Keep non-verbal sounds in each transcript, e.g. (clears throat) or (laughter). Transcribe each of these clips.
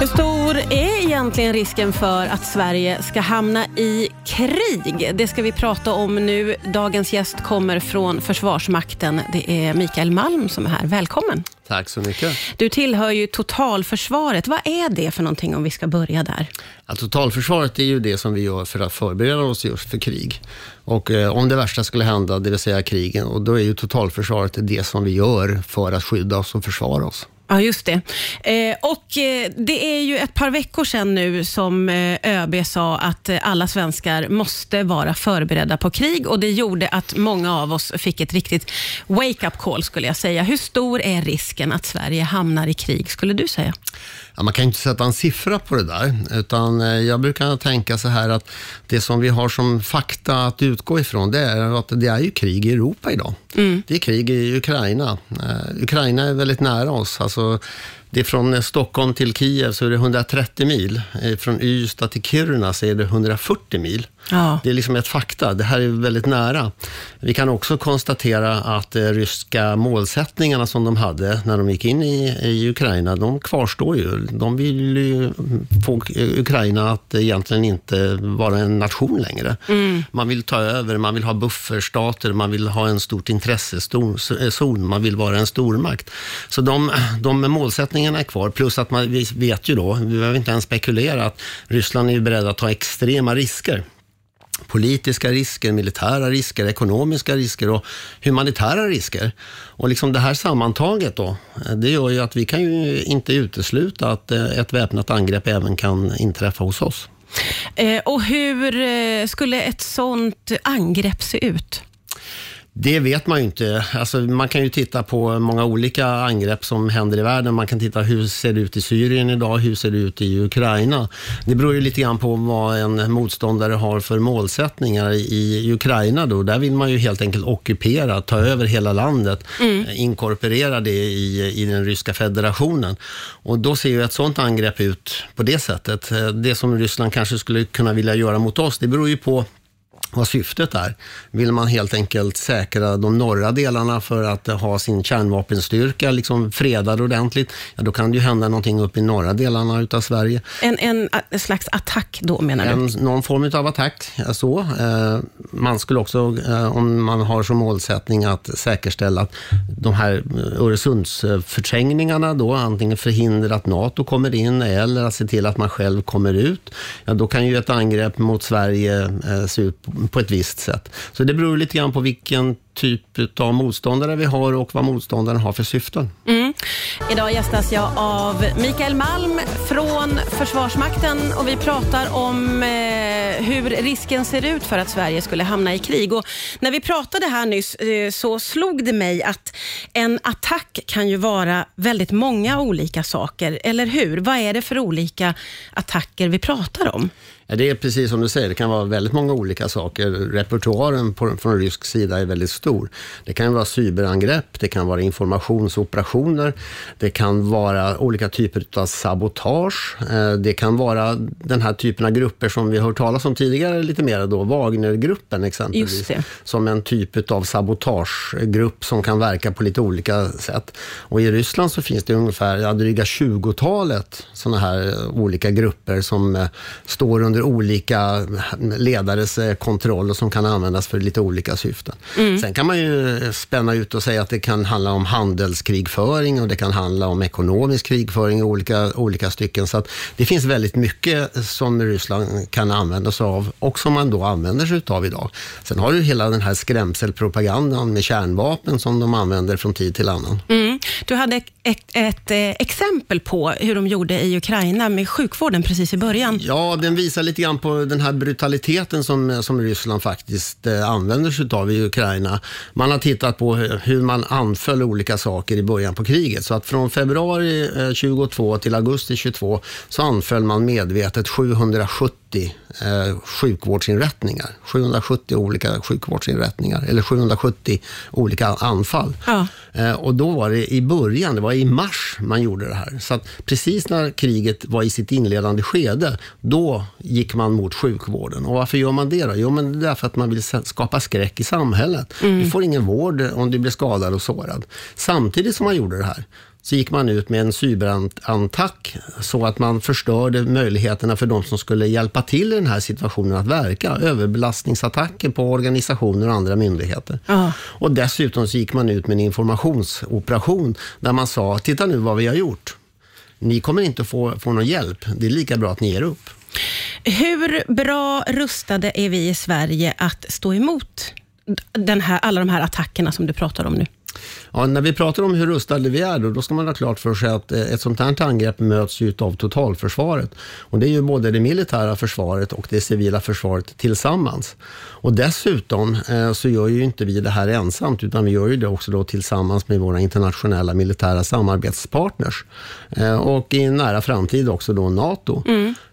Hur stor är egentligen risken för att Sverige ska hamna i krig? Det ska vi prata om nu. Dagens gäst kommer från Försvarsmakten. Det är Mikael Malm som är här. Välkommen. Tack så mycket. Du tillhör ju totalförsvaret. Vad är det för någonting om vi ska börja där? Ja, totalförsvaret är ju det som vi gör för att förbereda oss just för krig. Och eh, om det värsta skulle hända, det vill säga krigen, och då är ju totalförsvaret det som vi gör för att skydda oss och försvara oss. Ja, just det. Eh, och eh, Det är ju ett par veckor sedan nu som eh, ÖB sa att eh, alla svenskar måste vara förberedda på krig och det gjorde att många av oss fick ett riktigt wake-up call skulle jag säga. Hur stor är risken att Sverige hamnar i krig skulle du säga? Ja, man kan inte sätta en siffra på det där, utan eh, jag brukar tänka så här att det som vi har som fakta att utgå ifrån, det är att det är ju krig i Europa idag. Mm. Det är krig i Ukraina. Uh, Ukraina är väldigt nära oss. Alltså, det är från Stockholm till Kiev så är det 130 mil. Eh, från Ystad till Kiruna så är det 140 mil. Ja. Det är liksom ett fakta. Det här är väldigt nära. Vi kan också konstatera att de ryska målsättningarna som de hade när de gick in i, i Ukraina, de kvarstår ju. De vill ju få Ukraina att egentligen inte vara en nation längre. Mm. Man vill ta över, man vill ha bufferstater, man vill ha en stort intressezon, man vill vara en stormakt. Så de, de målsättningarna är kvar, plus att man, vi vet ju då, vi behöver inte ens spekulera, att Ryssland är beredda att ta extrema risker politiska risker, militära risker, ekonomiska risker och humanitära risker. Och liksom det här sammantaget då, det gör ju att vi kan ju inte utesluta att eh, ett väpnat angrepp även kan inträffa hos oss. Eh, och hur eh, skulle ett sådant angrepp se ut? Det vet man ju inte. Alltså, man kan ju titta på många olika angrepp som händer i världen. Man kan titta hur ser det ut i Syrien idag, hur ser det ut i Ukraina. Det beror ju lite grann på vad en motståndare har för målsättningar. I Ukraina då, där vill man ju helt enkelt ockupera, ta över hela landet, mm. inkorporera det i, i den ryska federationen. Och då ser ju ett sådant angrepp ut på det sättet. Det som Ryssland kanske skulle kunna vilja göra mot oss, det beror ju på vad syftet är. Vill man helt enkelt säkra de norra delarna för att ha sin kärnvapenstyrka liksom fredad ordentligt, ja, då kan det ju hända någonting upp i norra delarna utav Sverige. En, en, en slags attack då menar en, du? Någon form av attack, så. Eh, man skulle också, eh, om man har som målsättning att säkerställa att de här Öresundsförträngningarna då, antingen förhindra att NATO kommer in eller att se till att man själv kommer ut, ja, då kan ju ett angrepp mot Sverige eh, se ut på ett visst sätt. Så det beror lite grann på vilken typ av motståndare vi har och vad motståndaren har för syften. Mm. Idag gästas jag av Mikael Malm från Försvarsmakten och vi pratar om eh, hur risken ser ut för att Sverige skulle hamna i krig. Och när vi pratade här nyss eh, så slog det mig att en attack kan ju vara väldigt många olika saker, eller hur? Vad är det för olika attacker vi pratar om? Det är precis som du säger, det kan vara väldigt många olika saker. Repertoaren på, från rysk sida är väldigt stor. Det kan vara cyberangrepp, det kan vara informationsoperationer, det kan vara olika typer av sabotage, eh, det kan vara den här typen av grupper som vi har hört talas om tidigare lite mer då, Wagnergruppen exempelvis, som en typ av sabotagegrupp som kan verka på lite olika sätt. Och i Ryssland så finns det ungefär ja, dryga 20-talet sådana här olika grupper som eh, står under olika ledares eh, kontroll och som kan användas för lite olika syften. Mm. Sen kan man ju spänna ut och säga att det kan handla om handelskrigföring och det kan handla om ekonomisk krigföring i olika, olika stycken. Så det finns väldigt mycket som Ryssland kan använda sig av och som man då använder sig av idag. Sen har du hela den här skrämselpropagandan med kärnvapen som de använder från tid till annan. Mm. Du hade ett, ett, ett, eh, exempel på hur de gjorde i Ukraina med sjukvården precis i början. Ja, den visar lite grann på den här brutaliteten som, som Ryssland faktiskt eh, använder sig av i Ukraina. Man har tittat på hur man anföll olika saker i början på kriget. Så att från februari eh, 22 till augusti 22 så anföll man medvetet 770 eh, sjukvårdsinrättningar. 770 olika sjukvårdsinrättningar, eller 770 olika anfall. Ja. Eh, och då var det i början, det var i mars man gjorde det här. Så att precis när kriget var i sitt inledande skede, då gick man mot sjukvården. Och varför gör man det då? Jo, men det är för att man vill skapa skräck i samhället. Mm. Du får ingen vård om du blir skadad och sårad. Samtidigt som man gjorde det här, så gick man ut med en cyberattack så att man förstörde möjligheterna för de som skulle hjälpa till i den här situationen att verka. Överbelastningsattacker på organisationer och andra myndigheter. Ja. Och dessutom så gick man ut med en informationsoperation där man sa, titta nu vad vi har gjort. Ni kommer inte få, få någon hjälp. Det är lika bra att ni ger upp. Hur bra rustade är vi i Sverige att stå emot den här, alla de här attackerna som du pratar om nu? Ja, när vi pratar om hur rustade vi är, då, då ska man ha klart för sig att eh, ett sånt här angrepp möts ju av totalförsvaret. Och det är ju både det militära försvaret och det civila försvaret tillsammans. Och dessutom eh, så gör ju inte vi det här ensamt, utan vi gör ju det också då tillsammans med våra internationella militära samarbetspartners. Eh, och i en nära framtid också då NATO.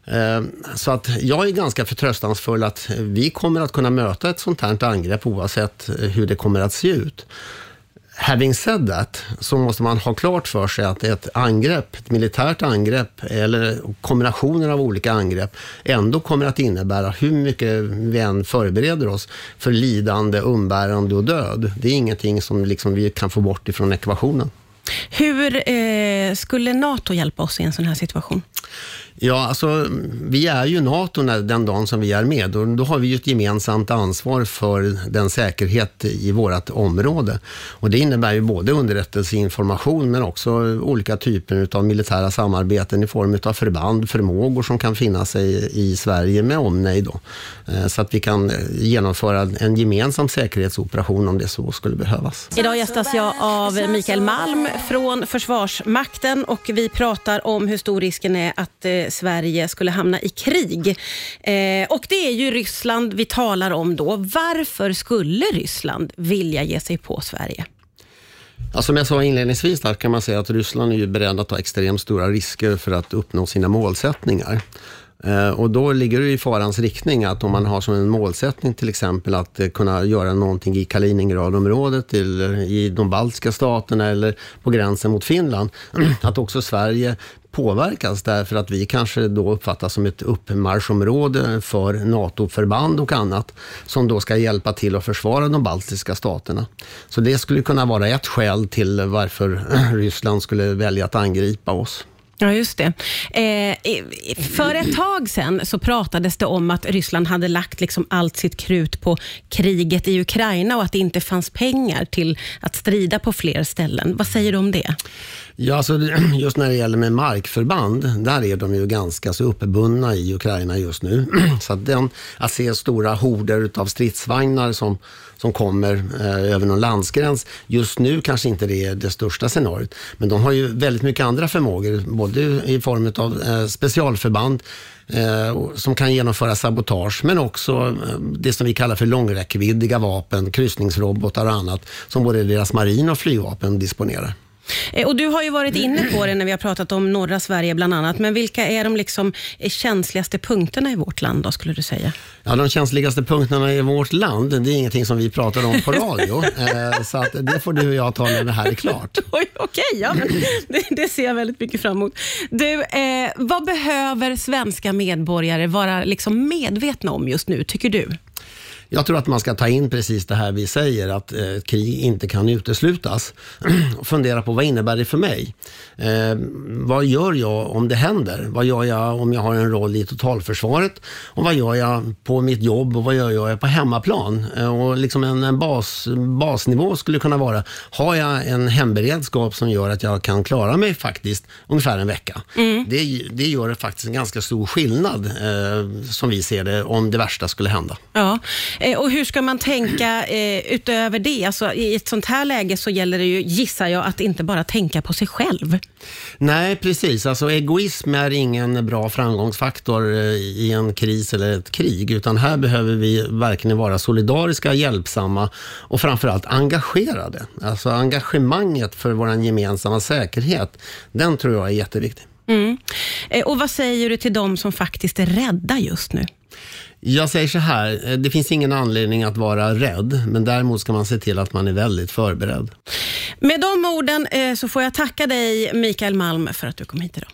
Eh, Så att jag är ganska förtröstansfull att vi kommer att kunna möta ett sånt här angrepp oavsett hur det kommer att se ut. Having said that, så måste man ha klart för sig att ett angrepp, ett militärt angrepp eller kombinationer av olika angrepp ändå kommer att innebära hur mycket vi än förbereder oss för lidande, umbärande och död. Det är ingenting som liksom vi kan få bort ifrån ekvationen. Hur eh, skulle NATO hjälpa oss i en sån här situation? Ja, alltså vi är ju NATO när, den dagen som vi är med och då har vi ju ett gemensamt ansvar för den säkerhet i vårt område. Och det innebär ju både underrättelseinformation men också olika typer av militära samarbeten i form av förband, förmågor som kan finnas i, i Sverige med omnejd då. Eh, Så att vi kan eh, genomföra en gemensam säkerhetsoperation om det så skulle behövas. Idag gästas jag av Mikael Malm från Försvarsmakten och vi pratar om hur stor risken är att eh, Sverige skulle hamna i krig. Eh, och det är ju Ryssland vi talar om då. Varför skulle Ryssland vilja ge sig på Sverige? Ja, som jag sa inledningsvis där kan man säga att Ryssland är ju beredd att ta extremt stora risker för att uppnå sina målsättningar. Eh, och då ligger det i farans riktning att om man har som en målsättning till exempel att eh, kunna göra någonting i Kaliningradområdet eller i de baltiska staterna eller på gränsen mot Finland, (clears throat) att också Sverige påverkas därför att vi kanske då uppfattas som ett uppmarschområde för NATO-förband och annat som då ska hjälpa till att försvara de baltiska staterna. Så det skulle kunna vara ett skäl till varför (clears throat) Ryssland skulle välja att angripa oss. Ja, just det. Eh, för ett tag sedan så pratades det om att Ryssland hade lagt liksom allt sitt krut på kriget i Ukraina och att det inte fanns pengar till att strida på fler ställen. Vad säger du om det? Ja, alltså, (clears throat) just när det gäller med markförband, där är de ju ganska så uppbundna i Ukraina just nu. (clears throat) Så att, den, att se stora horder av stridsvagnar som, som kommer eh, över någon landsgräns, just nu kanske inte det är det största scenariot. Men de har ju väldigt mycket andra förmågor, både i form av eh, specialförband, eh, som kan genomföra sabotage, men också eh, det som vi kallar för långräckviddiga vapen, kryssningsrobotar och annat, som både deras marin och flygvapen disponerar. Eh, och Du har ju varit inne på det när vi har pratat om norra Sverige bland annat, men vilka är de liksom eh, känsligaste punkterna i vårt land då, skulle du säga? Ja, de känsligaste punkterna i vårt land, det är ingenting som vi pratar om på radio. (laughs) eh, så att det får du och jag ta när det här är klart. (laughs) Oj, Okej, ja, (laughs) det, det ser jag väldigt mycket fram emot. Du, eh, vad behöver svenska medborgare vara liksom medvetna om just nu, tycker du? Jag tror att man ska ta in precis det här vi säger, att eh, krig inte kan uteslutas. och (clears throat) fundera på vad innebär det för mig? Eh, vad gör jag om det händer? Vad gör jag om jag har en roll i totalförsvaret? Och vad gör jag på mitt jobb och vad gör jag på hemmaplan? Eh, och liksom en, en bas, basnivå skulle kunna vara, har jag en hemberedskap som gör att jag kan klara mig faktiskt ungefär en vecka? Det, det gör faktiskt en ganska stor skillnad, eh, som vi ser det, om det värsta skulle hända. Ja, eh, och hur ska man tänka eh, utöver det? Alltså, I ett sånt här läge så gäller det ju, gissar jag, att inte bara tänka på sig själv. Nej, precis. Alltså, egoism är ingen bra framgångsfaktor eh, i en kris eller ett krig, utan här behöver vi verkligen vara solidariska, hjälpsamma och framförallt engagerade. Alltså engagemanget för vår gemensamma säkerhet, den tror jag är jätteviktig. Mm. Eh, och vad säger du till de som faktiskt är rädda just nu? Jag säger så här, eh, det finns ingen anledning att vara rädd, men däremot ska man se till att man är väldigt förberedd. Med de orden eh, så får jag tacka dig, Mikael Malm, för att du kom hit idag.